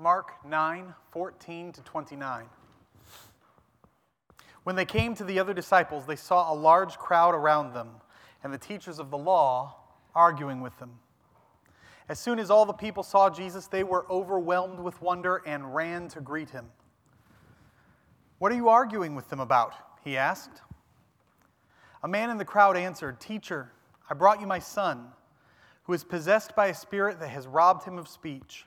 Mark 9 14 to 29. When they came to the other disciples, they saw a large crowd around them and the teachers of the law arguing with them. As soon as all the people saw Jesus, they were overwhelmed with wonder and ran to greet him. What are you arguing with them about? He asked. A man in the crowd answered, Teacher, I brought you my son, who is possessed by a spirit that has robbed him of speech.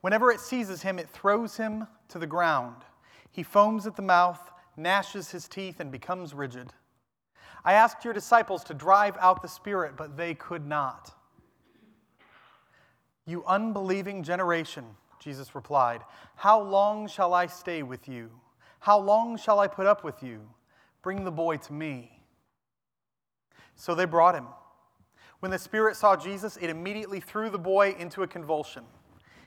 Whenever it seizes him, it throws him to the ground. He foams at the mouth, gnashes his teeth, and becomes rigid. I asked your disciples to drive out the spirit, but they could not. You unbelieving generation, Jesus replied, How long shall I stay with you? How long shall I put up with you? Bring the boy to me. So they brought him. When the spirit saw Jesus, it immediately threw the boy into a convulsion.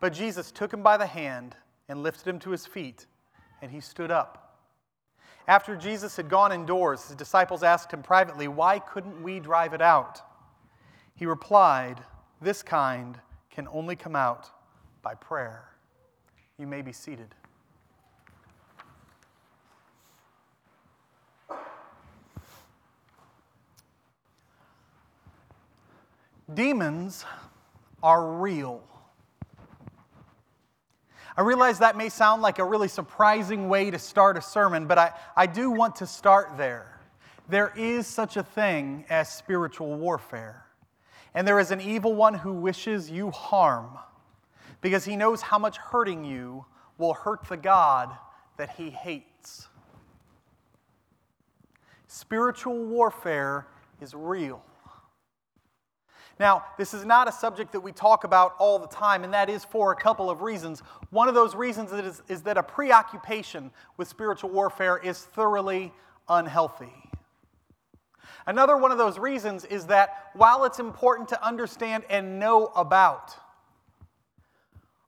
But Jesus took him by the hand and lifted him to his feet, and he stood up. After Jesus had gone indoors, his disciples asked him privately, Why couldn't we drive it out? He replied, This kind can only come out by prayer. You may be seated. Demons are real. I realize that may sound like a really surprising way to start a sermon, but I, I do want to start there. There is such a thing as spiritual warfare, and there is an evil one who wishes you harm because he knows how much hurting you will hurt the God that he hates. Spiritual warfare is real. Now, this is not a subject that we talk about all the time, and that is for a couple of reasons. One of those reasons is, is that a preoccupation with spiritual warfare is thoroughly unhealthy. Another one of those reasons is that while it's important to understand and know about,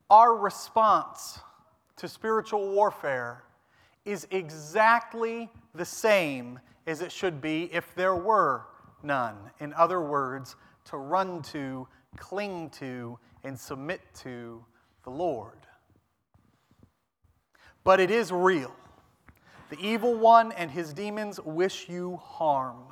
our response to spiritual warfare is exactly the same as it should be if there were none. In other words, to run to, cling to, and submit to the Lord. But it is real. The evil one and his demons wish you harm.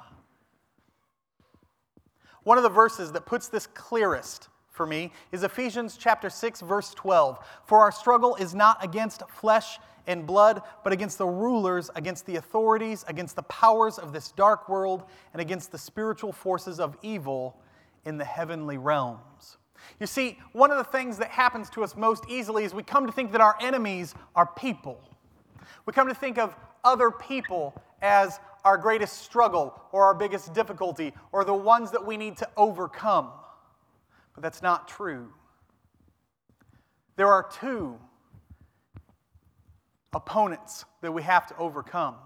One of the verses that puts this clearest for me is Ephesians chapter 6 verse 12. For our struggle is not against flesh and blood, but against the rulers, against the authorities, against the powers of this dark world, and against the spiritual forces of evil in the heavenly realms. You see, one of the things that happens to us most easily is we come to think that our enemies are people. We come to think of other people as our greatest struggle or our biggest difficulty or the ones that we need to overcome. But that's not true. There are two opponents that we have to overcome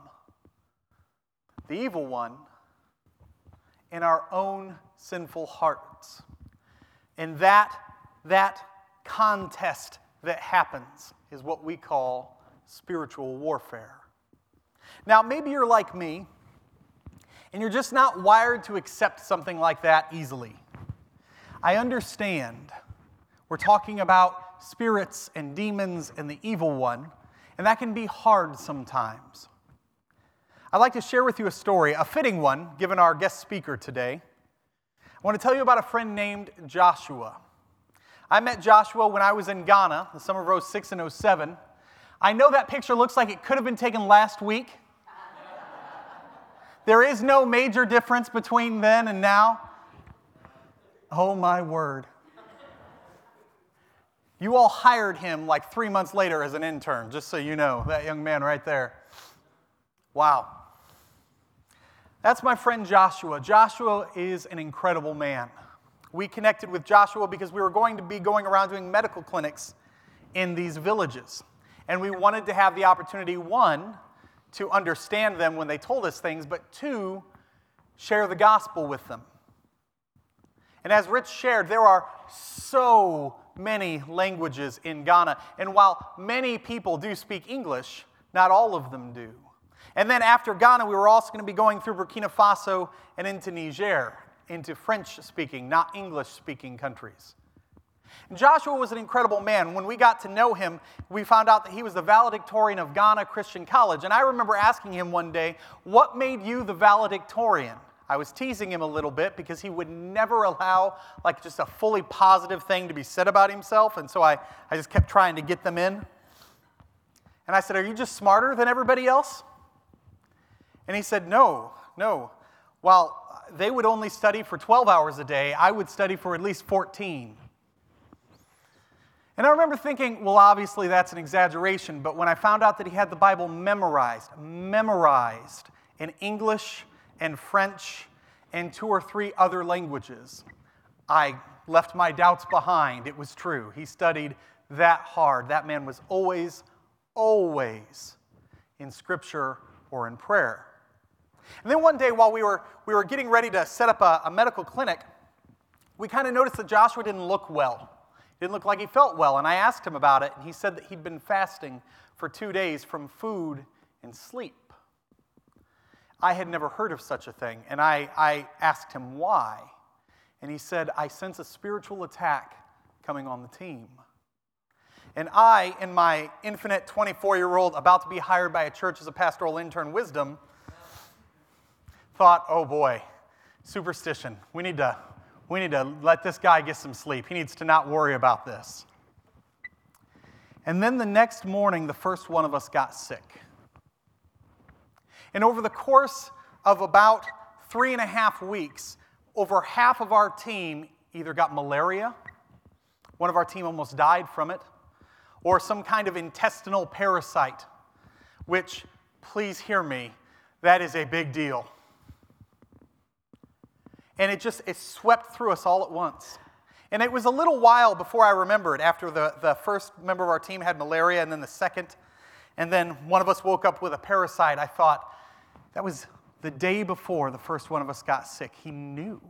the evil one and our own sinful hearts. And that, that contest that happens is what we call spiritual warfare. Now, maybe you're like me, and you're just not wired to accept something like that easily. I understand. We're talking about spirits and demons and the evil one, and that can be hard sometimes. I'd like to share with you a story, a fitting one, given our guest speaker today. I want to tell you about a friend named Joshua. I met Joshua when I was in Ghana, the summer of 06 and 07. I know that picture looks like it could have been taken last week. There is no major difference between then and now. Oh my word. You all hired him like three months later as an intern, just so you know, that young man right there. Wow. That's my friend Joshua. Joshua is an incredible man. We connected with Joshua because we were going to be going around doing medical clinics in these villages. And we wanted to have the opportunity, one, to understand them when they told us things, but two, share the gospel with them. And as Rich shared, there are so many languages in Ghana. And while many people do speak English, not all of them do. And then after Ghana, we were also going to be going through Burkina Faso and into Niger, into French speaking, not English speaking countries. Joshua was an incredible man. When we got to know him, we found out that he was the valedictorian of Ghana Christian College. And I remember asking him one day, What made you the valedictorian? I was teasing him a little bit because he would never allow like just a fully positive thing to be said about himself. And so I, I just kept trying to get them in. And I said, Are you just smarter than everybody else? And he said, No, no. While they would only study for 12 hours a day, I would study for at least 14. And I remember thinking, well, obviously that's an exaggeration, but when I found out that he had the Bible memorized, memorized in English and French and two or three other languages. I left my doubts behind. It was true. He studied that hard. That man was always, always in Scripture or in prayer. And then one day, while we were, we were getting ready to set up a, a medical clinic, we kind of noticed that Joshua didn't look well. He didn't look like he felt well. And I asked him about it, and he said that he'd been fasting for two days from food and sleep. I had never heard of such a thing. And I, I asked him why. And he said, I sense a spiritual attack coming on the team. And I, in my infinite 24 year old, about to be hired by a church as a pastoral intern wisdom, thought, oh boy, superstition. We need to, we need to let this guy get some sleep. He needs to not worry about this. And then the next morning, the first one of us got sick. And over the course of about three and a half weeks, over half of our team either got malaria, one of our team almost died from it, or some kind of intestinal parasite, which, please hear me, that is a big deal. And it just it swept through us all at once. And it was a little while before I remembered after the, the first member of our team had malaria and then the second, and then one of us woke up with a parasite. I thought, that was the day before the first one of us got sick. He knew.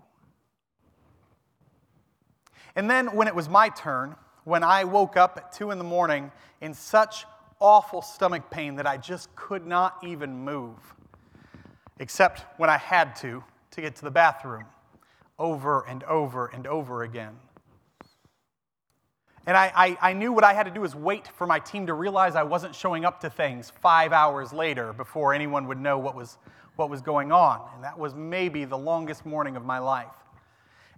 And then when it was my turn, when I woke up at 2 in the morning in such awful stomach pain that I just could not even move, except when I had to to get to the bathroom over and over and over again. And I, I, I, knew what I had to do was wait for my team to realize I wasn't showing up to things five hours later before anyone would know what was, what was going on. And that was maybe the longest morning of my life.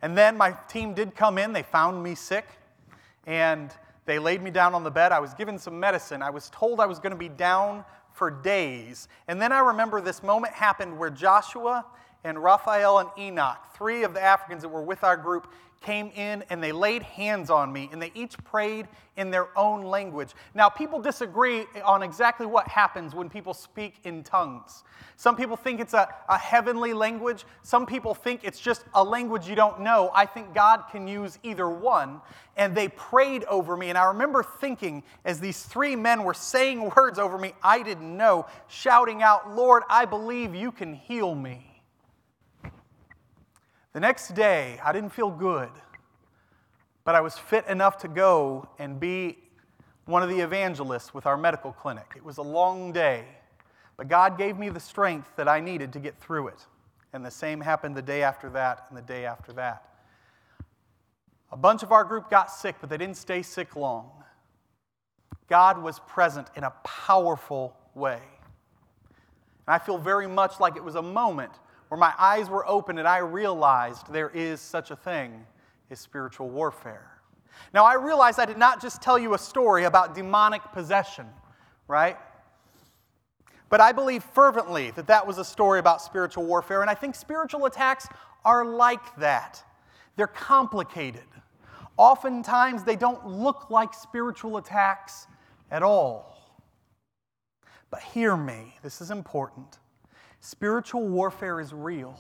And then my team did come in, they found me sick, and they laid me down on the bed. I was given some medicine. I was told I was going to be down for days. And then I remember this moment happened where Joshua and Raphael and Enoch, three of the Africans that were with our group, came in and they laid hands on me and they each prayed in their own language. Now, people disagree on exactly what happens when people speak in tongues. Some people think it's a, a heavenly language, some people think it's just a language you don't know. I think God can use either one. And they prayed over me. And I remember thinking, as these three men were saying words over me I didn't know, shouting out, Lord, I believe you can heal me. The next day, I didn't feel good, but I was fit enough to go and be one of the evangelists with our medical clinic. It was a long day, but God gave me the strength that I needed to get through it. And the same happened the day after that and the day after that. A bunch of our group got sick, but they didn't stay sick long. God was present in a powerful way. And I feel very much like it was a moment where my eyes were open and I realized there is such a thing as spiritual warfare. Now, I realize I did not just tell you a story about demonic possession, right? But I believe fervently that that was a story about spiritual warfare, and I think spiritual attacks are like that. They're complicated. Oftentimes, they don't look like spiritual attacks at all. But hear me, this is important. Spiritual warfare is real.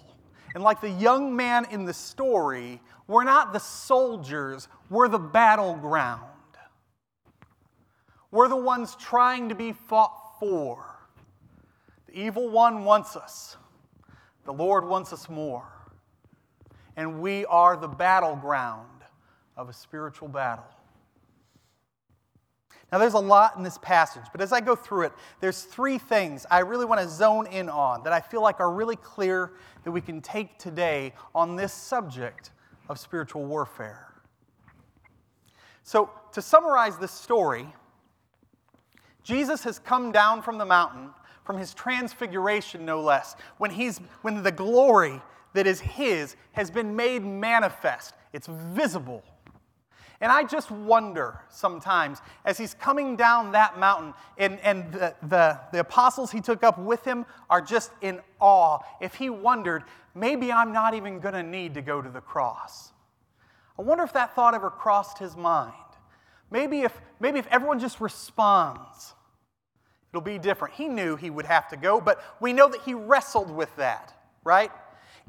And like the young man in the story, we're not the soldiers, we're the battleground. We're the ones trying to be fought for. The evil one wants us, the Lord wants us more. And we are the battleground of a spiritual battle. Now, there's a lot in this passage, but as I go through it, there's three things I really want to zone in on that I feel like are really clear that we can take today on this subject of spiritual warfare. So, to summarize this story, Jesus has come down from the mountain, from his transfiguration, no less, when, he's, when the glory that is his has been made manifest. It's visible. And I just wonder sometimes as he's coming down that mountain, and, and the, the, the, apostles he took up with him are just in awe. If he wondered, maybe I'm not even going to need to go to the cross. I wonder if that thought ever crossed his mind. Maybe if, maybe if everyone just responds, it'll be different. He knew he would have to go, but we know that he wrestled with that, right?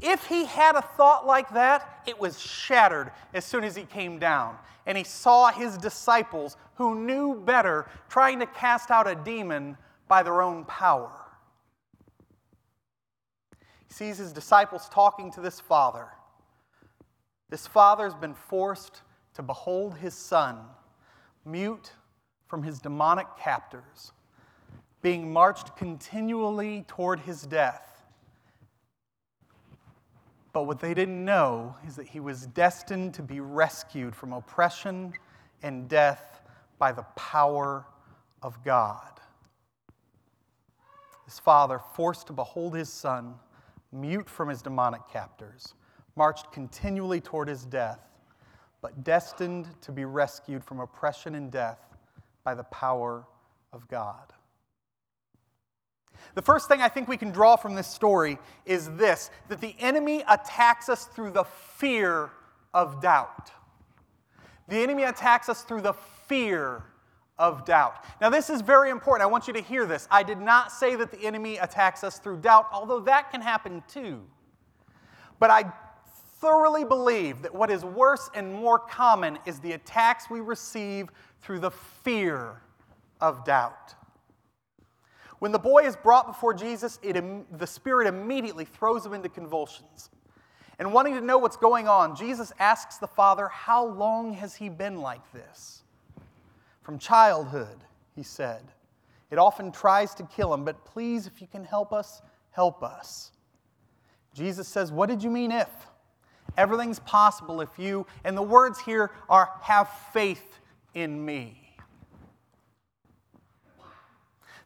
If he had a thought like that, it was shattered as soon as he came down. And he saw his disciples, who knew better, trying to cast out a demon by their own power. He sees his disciples talking to this father. This father has been forced to behold his son, mute from his demonic captors, being marched continually toward his death but what they didn't know is that he was destined to be rescued from oppression and death by the power of God. His father, forced to behold his son, mute from his demonic captors, marched continually toward his death, but destined to be rescued from oppression and death by the power of God. The first thing I think we can draw from this story is this that the enemy attacks us through the fear of doubt. The enemy attacks us through the fear of doubt. Now, this is very important. I want you to hear this. I did not say that the enemy attacks us through doubt, although that can happen too. But I thoroughly believe that what is worse and more common is the attacks we receive through the fear of doubt. When the boy is brought before Jesus, it, the Spirit immediately throws him into convulsions. And wanting to know what's going on, Jesus asks the Father, How long has he been like this? From childhood, he said. It often tries to kill him, but please, if you can help us, help us. Jesus says, What did you mean if? Everything's possible if you, and the words here are, have faith in me.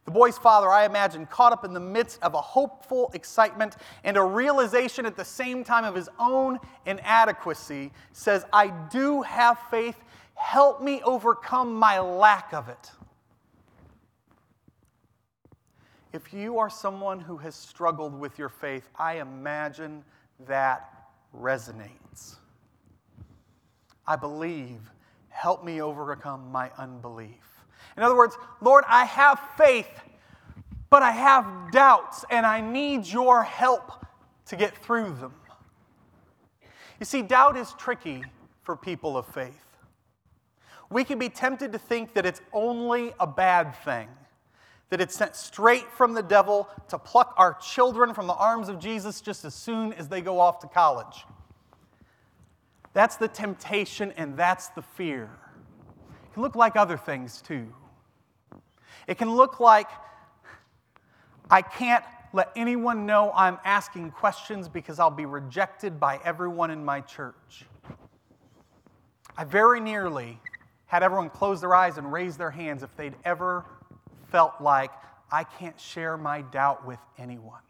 The boy's father, I imagine, caught up in the midst of a hopeful excitement and a realization at the same time of his own inadequacy, says, I do have faith. Help me overcome my lack of it. If you are someone who has struggled with your faith, I imagine that resonates. I believe. Help me overcome my unbelief. In other words, Lord, I have faith, but I have doubts, and I need your help to get through them. You see, doubt is tricky for people of faith. We can be tempted to think that it's only a bad thing, that it's sent straight from the devil to pluck our children from the arms of Jesus just as soon as they go off to college. That's the temptation and that's the fear. Can look like other things too. It can look like I can't let anyone know I'm asking questions because I'll be rejected by everyone in my church. I very nearly had everyone close their eyes and raise their hands if they'd ever felt like I can't share my doubt with anyone.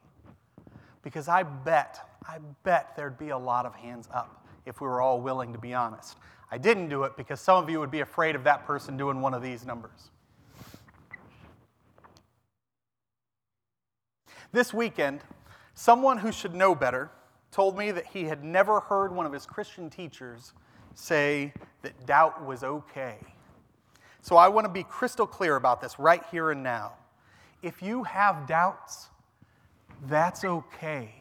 Because I bet, I bet there'd be a lot of hands up if we were all willing to be honest. I didn't do it because some of you would be afraid of that person doing one of these numbers. This weekend, someone who should know better told me that he had never heard one of his Christian teachers say that doubt was okay. So I want to be crystal clear about this right here and now. If you have doubts, that's okay.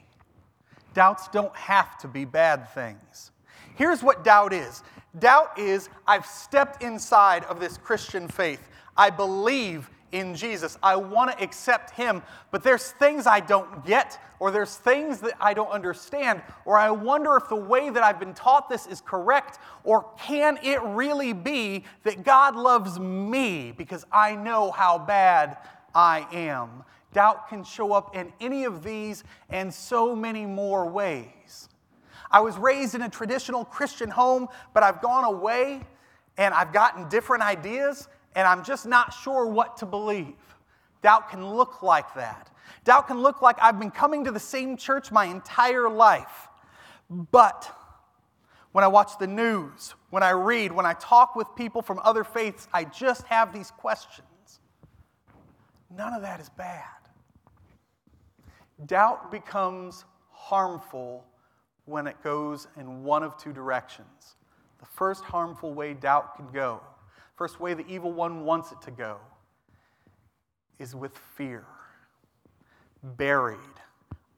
Doubts don't have to be bad things. Here's what doubt is doubt is I've stepped inside of this Christian faith. I believe in Jesus. I want to accept Him, but there's things I don't get, or there's things that I don't understand, or I wonder if the way that I've been taught this is correct, or can it really be that God loves me because I know how bad I am? Doubt can show up in any of these and so many more ways. I was raised in a traditional Christian home, but I've gone away and I've gotten different ideas, and I'm just not sure what to believe. Doubt can look like that. Doubt can look like I've been coming to the same church my entire life, but when I watch the news, when I read, when I talk with people from other faiths, I just have these questions. None of that is bad. Doubt becomes harmful when it goes in one of two directions. The first harmful way doubt can go, first way the evil one wants it to go, is with fear. Buried.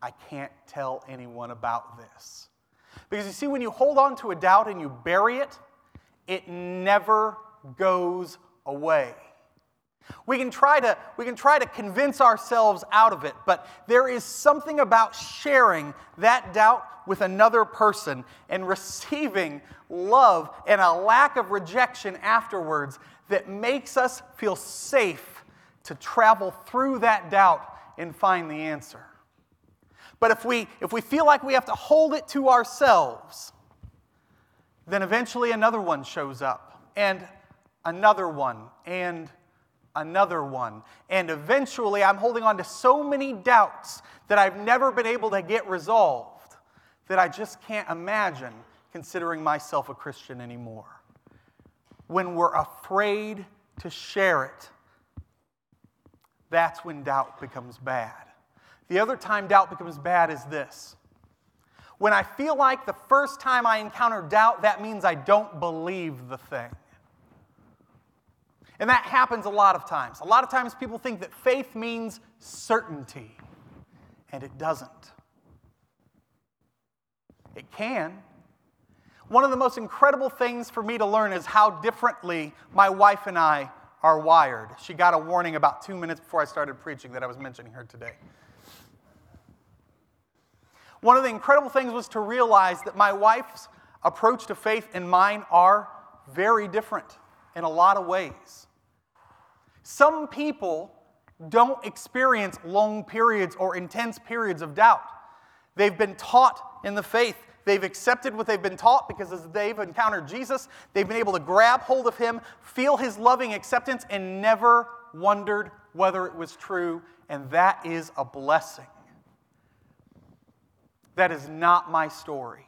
I can't tell anyone about this. Because you see, when you hold on to a doubt and you bury it, it never goes away. We can, try to, we can try to convince ourselves out of it, but there is something about sharing that doubt with another person and receiving love and a lack of rejection afterwards that makes us feel safe to travel through that doubt and find the answer. But if we, if we feel like we have to hold it to ourselves, then eventually another one shows up, and another one, and another one. And eventually, I'm holding on to so many doubts that I've never been able to get resolved that I just can't imagine considering myself a Christian anymore. When we're afraid to share it, that's when doubt becomes bad. The other time doubt becomes bad is this. When I feel like the first time I encounter doubt, that means I don't believe the thing. And that happens a lot of times. A lot of times people think that faith means certainty, and it doesn't. It can. One of the most incredible things for me to learn is how differently my wife and I are wired. She got a warning about two minutes before I started preaching that I was mentioning her today. One of the incredible things was to realize that my wife's approach to faith and mine are very different in a lot of ways. Some people don't experience long periods or intense periods of doubt. They've been taught in the faith. They've accepted what they've been taught because as they've encountered Jesus, they've been able to grab hold of him, feel his loving acceptance, and never wondered whether it was true. And that is a blessing. That is not my story.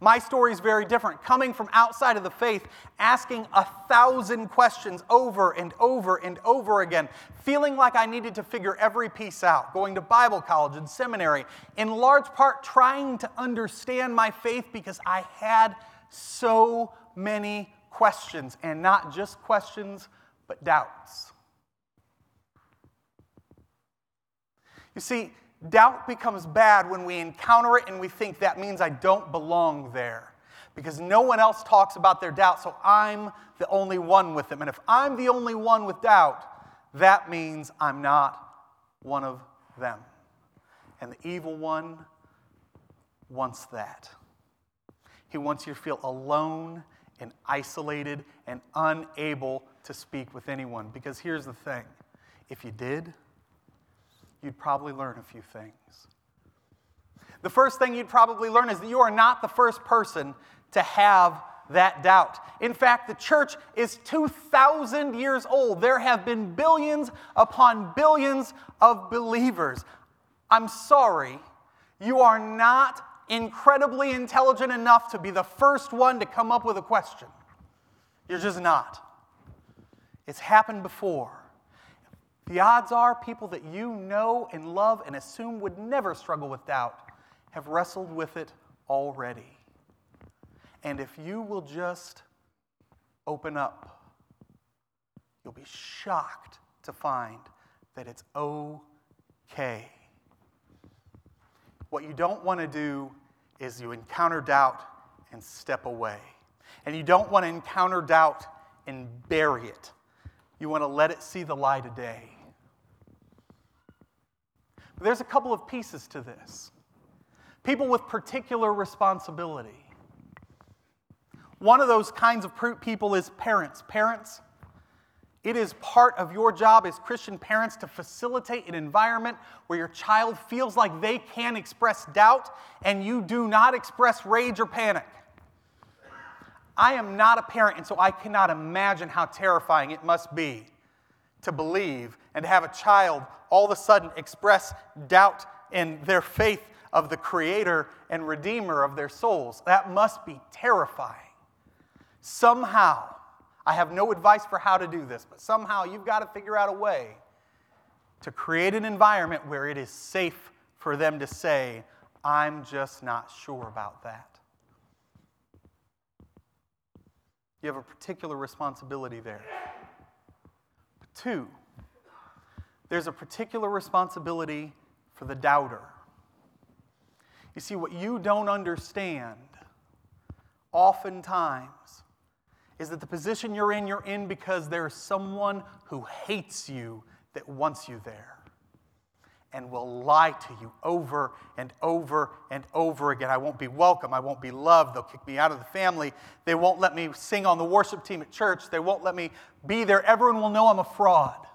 My story is very different. Coming from outside of the faith, asking a thousand questions over and over and over again, feeling like I needed to figure every piece out, going to Bible college and seminary, in large part trying to understand my faith because I had so many questions, and not just questions, but doubts. You see, Doubt becomes bad when we encounter it and we think that means I don't belong there because no one else talks about their doubt, so I'm the only one with them. And if I'm the only one with doubt, that means I'm not one of them. And the evil one wants that. He wants you to feel alone and isolated and unable to speak with anyone. Because here's the thing if you did, you'd probably learn a few things. The first thing you'd probably learn is that you are not the first person to have that doubt. In fact, the church is 2,000 years old. There have been billions upon billions of believers. I'm sorry, you are not incredibly intelligent enough to be the first one to come up with a question. You're just not. It's happened before. The odds are people that you know and love and assume would never struggle with doubt have wrestled with it already. And if you will just open up, you'll be shocked to find that it's okay. What you don't want to do is you encounter doubt and step away. And you don't want to encounter doubt and bury it. You want to let it see the light of day. There's a couple of pieces to this. People with particular responsibility. One of those kinds of people is parents. Parents, it is part of your job as Christian parents to facilitate an environment where your child feels like they can express doubt and you do not express rage or panic. I am not a parent, and so I cannot imagine how terrifying it must be to believe and to have a child all of a sudden express doubt in their faith of the Creator and Redeemer of their souls. That must be terrifying. Somehow, I have no advice for how to do this, but somehow you've got to figure out a way to create an environment where it is safe for them to say, I'm just not sure about that. You have a particular responsibility there. Two, there's a particular responsibility for the doubter. You see, what you don't understand oftentimes is that the position you're in, you're in because there's someone who hates you that wants you there and will lie to you over and over and over again. I won't be welcome. I won't be loved. They'll kick me out of the family. They won't let me sing on the worship team at church. They won't let me be there. Everyone will know I'm a fraud.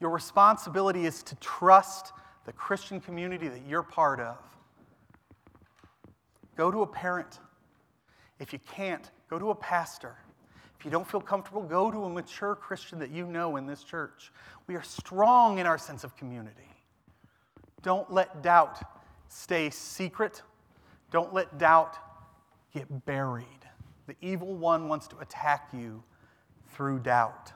Your responsibility is to trust the Christian community that you're part of. Go to a parent. If you can't, go to a pastor. If you don't feel comfortable, go to a mature Christian that you know in this church. We are strong in our sense of community. Don't let doubt stay secret. Don't let doubt get buried. The evil one wants to attack you through doubt.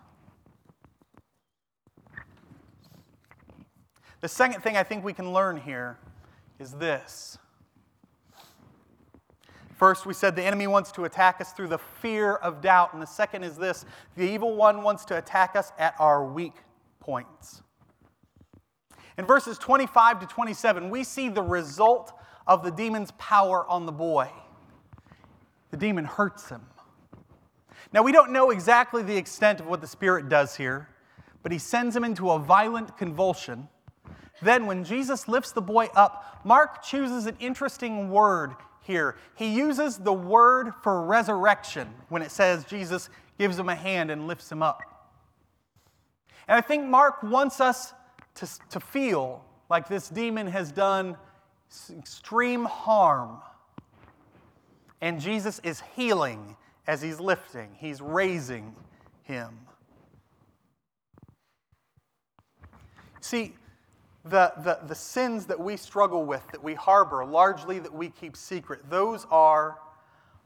The second thing I think we can learn here is this. First, we said the enemy wants to attack us through the fear of doubt. And the second is this the evil one wants to attack us at our weak points. In verses 25 to 27, we see the result of the demon's power on the boy. The demon hurts him. Now, we don't know exactly the extent of what the Spirit does here, but he sends him into a violent convulsion. Then, when Jesus lifts the boy up, Mark chooses an interesting word here. He uses the word for resurrection when it says Jesus gives him a hand and lifts him up. And I think Mark wants us to, to feel like this demon has done extreme harm. And Jesus is healing as he's lifting, he's raising him. See, the, the, the sins that we struggle with, that we harbor, largely that we keep secret, those are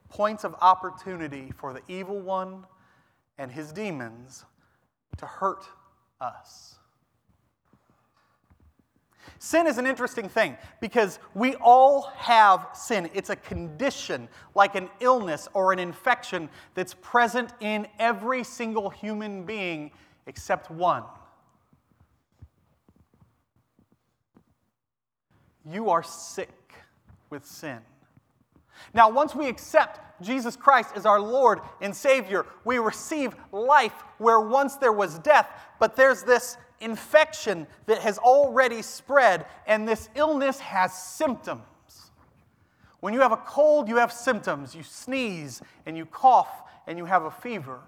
points of opportunity for the evil one and his demons to hurt us. Sin is an interesting thing because we all have sin. It's a condition, like an illness or an infection, that's present in every single human being except one. You are sick with sin. Now, once we accept Jesus Christ as our Lord and Savior, we receive life where once there was death, but there's this infection that has already spread, and this illness has symptoms. When you have a cold, you have symptoms. You sneeze and you cough and you have a fever.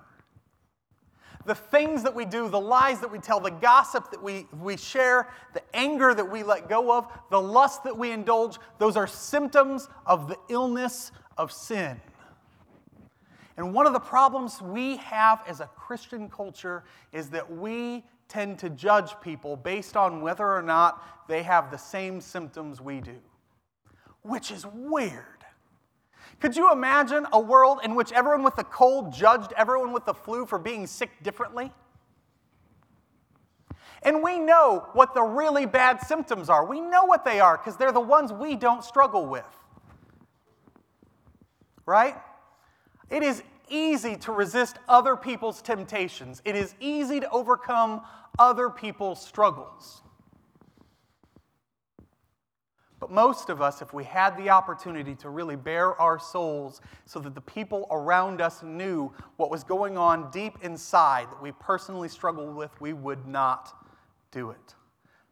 The things that we do, the lies that we tell, the gossip that we, we share, the anger that we let go of, the lust that we indulge, those are symptoms of the illness of sin. And one of the problems we have as a Christian culture is that we tend to judge people based on whether or not they have the same symptoms we do, which is weird. Could you imagine a world in which everyone with a cold judged everyone with the flu for being sick differently? And we know what the really bad symptoms are. We know what they are because they're the ones we don't struggle with. Right? It is easy to resist other people's temptations, it is easy to overcome other people's struggles. But most of us, if we had the opportunity to really bare our souls so that the people around us knew what was going on deep inside that we personally struggled with, we would not do it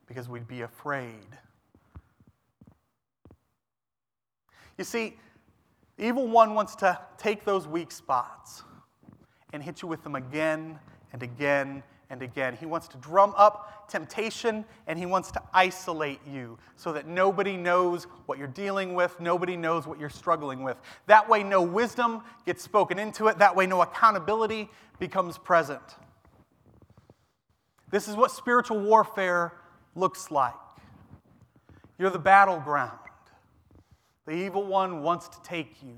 because we'd be afraid. You see, the evil one wants to take those weak spots and hit you with them again and again and again. He wants to drum up temptation and he wants to isolate you so that nobody knows what you're dealing with, nobody knows what you're struggling with. That way, no wisdom gets spoken into it, that way, no accountability becomes present. This is what spiritual warfare looks like. You're the battleground. The evil one wants to take you.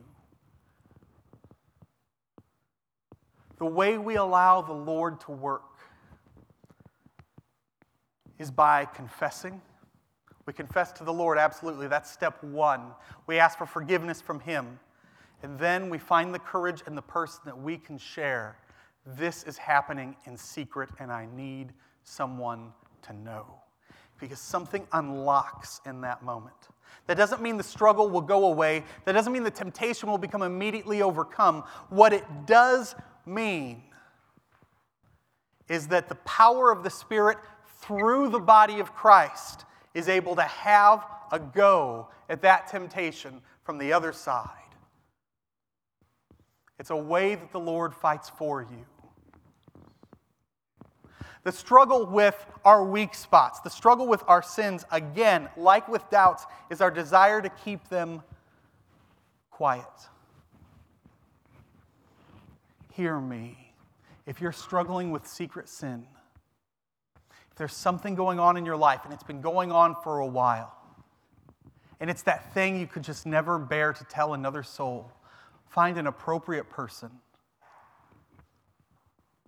The way we allow the Lord to work is by confessing. We confess to the Lord, absolutely. That's step one. We ask for forgiveness from Him. And then we find the courage and the person that we can share. This is happening in secret, and I need someone to know. Because something unlocks in that moment. That doesn't mean the struggle will go away. That doesn't mean the temptation will become immediately overcome. What it does mean is that the power of the Spirit through the body of Christ is able to have a go at that temptation from the other side. It's a way that the Lord fights for you. The struggle with our weak spots, the struggle with our sins, again, like with doubts, is our desire to keep them quiet. Hear me. If you're struggling with secret sin, if there's something going on in your life and it's been going on for a while, and it's that thing you could just never bear to tell another soul, find an appropriate person,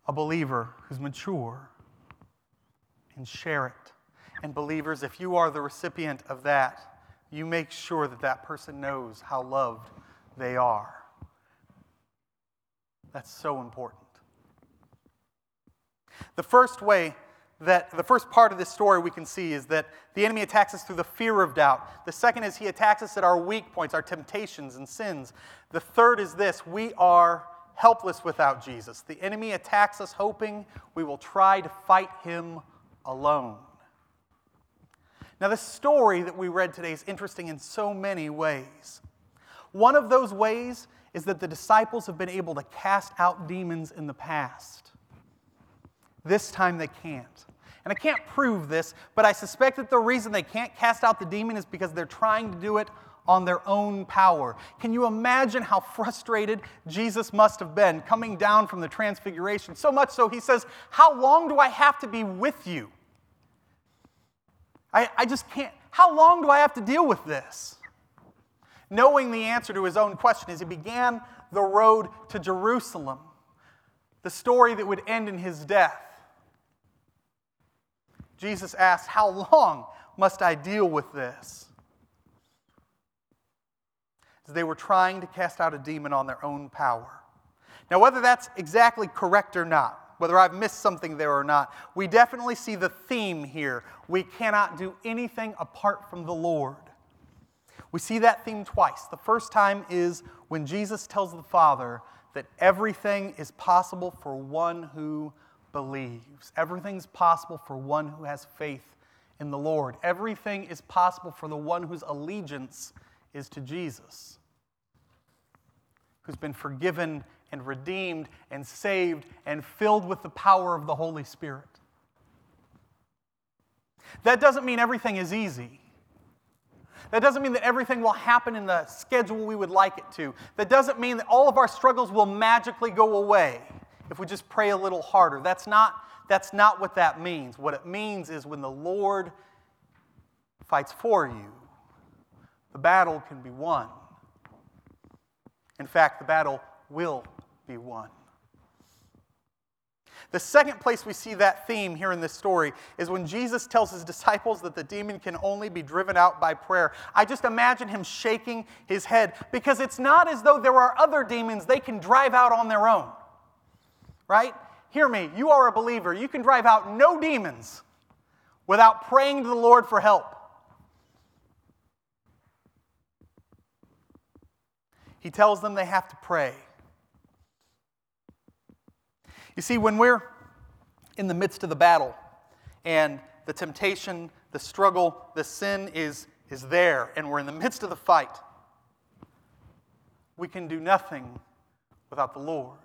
a believer who's mature, and share it. And, believers, if you are the recipient of that, you make sure that that person knows how loved they are. That's so important. The first way that the first part of this story we can see is that the enemy attacks us through the fear of doubt. The second is he attacks us at our weak points, our temptations and sins. The third is this we are helpless without Jesus. The enemy attacks us hoping we will try to fight him alone. Now, the story that we read today is interesting in so many ways. One of those ways is that the disciples have been able to cast out demons in the past. This time they can't. And I can't prove this, but I suspect that the reason they can't cast out the demon is because they're trying to do it on their own power. Can you imagine how frustrated Jesus must have been coming down from the transfiguration? So much so, he says, How long do I have to be with you? I, I just can't. How long do I have to deal with this? Knowing the answer to his own question as he began the road to Jerusalem, the story that would end in his death. Jesus asked, How long must I deal with this? They were trying to cast out a demon on their own power. Now, whether that's exactly correct or not, whether I've missed something there or not, we definitely see the theme here. We cannot do anything apart from the Lord. We see that theme twice. The first time is when Jesus tells the Father that everything is possible for one who believes. Everything's possible for one who has faith in the Lord. Everything is possible for the one whose allegiance is to Jesus, who's been forgiven and redeemed and saved and filled with the power of the Holy Spirit. That doesn't mean everything is easy. That doesn't mean that everything will happen in the schedule we would like it to. That doesn't mean that all of our struggles will magically go away if we just pray a little harder. That's not, that's not what that means. What it means is when the Lord fights for you, the battle can be won. In fact, the battle will be won. The second place we see that theme here in this story is when Jesus tells his disciples that the demon can only be driven out by prayer. I just imagine him shaking his head because it's not as though there are other demons they can drive out on their own. Right? Hear me, you are a believer. You can drive out no demons without praying to the Lord for help. He tells them they have to pray. You see, when we're in the midst of the battle and the temptation, the struggle, the sin is, is there, and we're in the midst of the fight, we can do nothing without the Lord.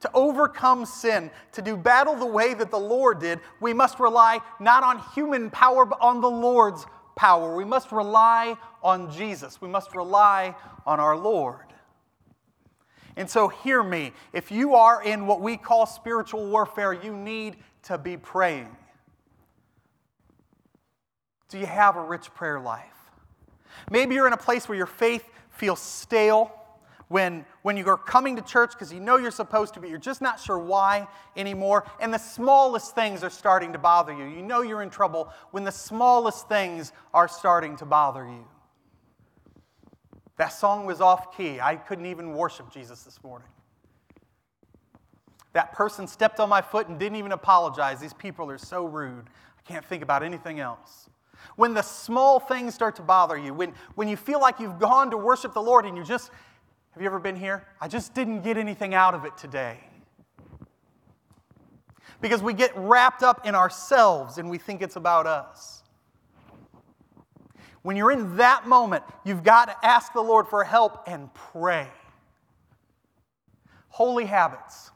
To overcome sin, to do battle the way that the Lord did, we must rely not on human power, but on the Lord's power. We must rely on Jesus. We must rely on our Lord. And so, hear me. If you are in what we call spiritual warfare, you need to be praying. Do you have a rich prayer life? Maybe you're in a place where your faith feels stale when, when you are coming to church because you know you're supposed to, but you're just not sure why anymore. And the smallest things are starting to bother you. You know you're in trouble when the smallest things are starting to bother you. That song was off key. I couldn't even worship Jesus this morning. That person stepped on my foot and didn't even apologize. These people are so rude. I can't think about anything else. When the small things start to bother you, when, when you feel like you've gone to worship the Lord and you just, have you ever been here? I just didn't get anything out of it today. Because we get wrapped up in ourselves and we think it's about us. When you're in that moment, you've got to ask the Lord for help and pray. Holy habits,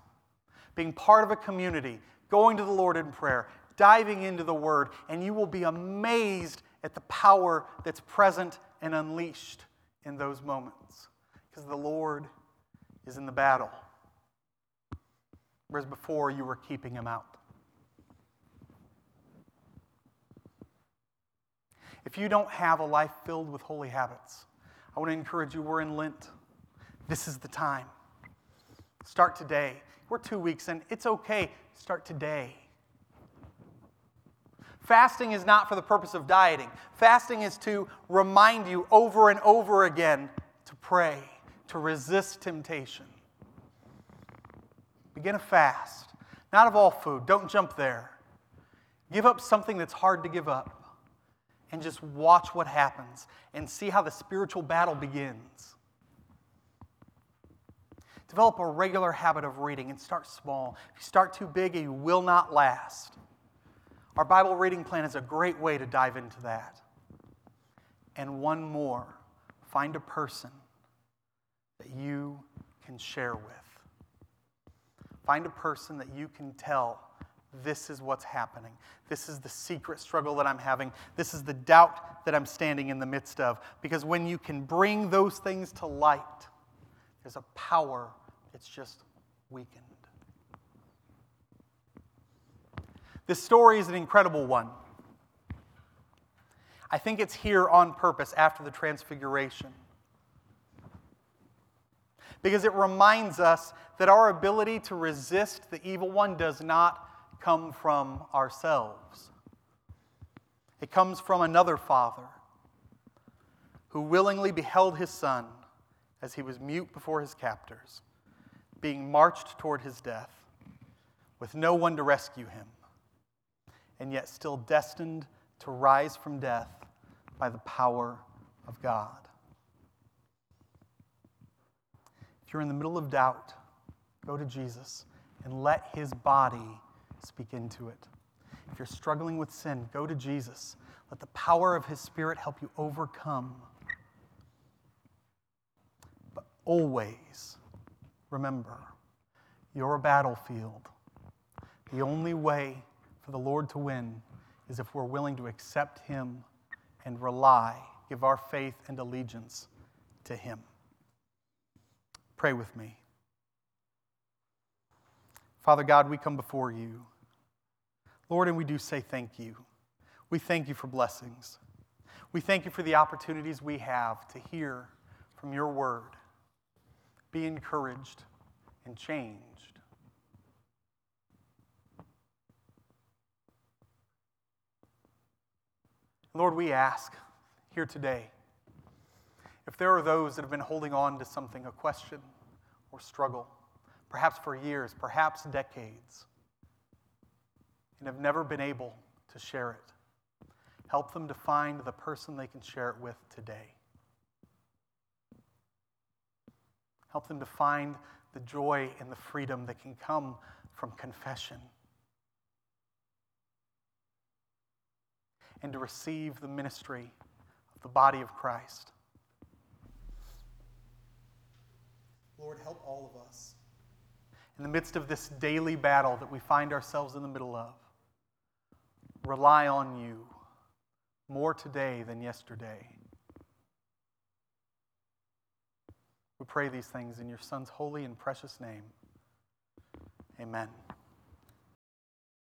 being part of a community, going to the Lord in prayer, diving into the Word, and you will be amazed at the power that's present and unleashed in those moments. Because the Lord is in the battle. Whereas before you were keeping him out. If you don't have a life filled with holy habits, I want to encourage you, we're in Lent. This is the time. Start today. We're two weeks in. It's okay. Start today. Fasting is not for the purpose of dieting. Fasting is to remind you over and over again to pray, to resist temptation. Begin a fast. Not of all food. Don't jump there. Give up something that's hard to give up and just watch what happens and see how the spiritual battle begins. Develop a regular habit of reading and start small. If you start too big, you will not last. Our Bible reading plan is a great way to dive into that. And one more find a person you can share with. Find a person that you can tell this is what's happening. This is the secret struggle that I'm having. This is the doubt that I'm standing in the midst of. Because when you can bring those things to light, there's a power that's just weakened. This story is an incredible one. I think it's here on purpose after the transfiguration. Because it reminds us that our ability to resist the evil one does not come from ourselves. It comes from another father who willingly beheld his son as he was mute before his captors, being marched toward his death, with no one to rescue him, and yet still destined to rise from death by the power of God. If you're in the middle of doubt, go to Jesus and let his body speak into it. If you're struggling with sin, go to Jesus. Let the power of His Spirit help you overcome. But always remember your battlefield. The only way for the Lord to win is if we're willing to accept Him and rely, give our faith and allegiance to Him. Pray with me. Father God, we come before you. Lord, and we do say thank you. We thank you for blessings. We thank you for the opportunities we have to hear from your word, be encouraged and changed. Lord, we ask here today if there are those that have been holding on to something, a question or struggle, perhaps for years, perhaps decades, and have never been able to share it, help them to find the person they can share it with today. Help them to find the joy and the freedom that can come from confession. And to receive the ministry of the body of Christ. Lord, help all of us in the midst of this daily battle that we find ourselves in the middle of. Rely on you more today than yesterday. We pray these things in your Son's holy and precious name. Amen.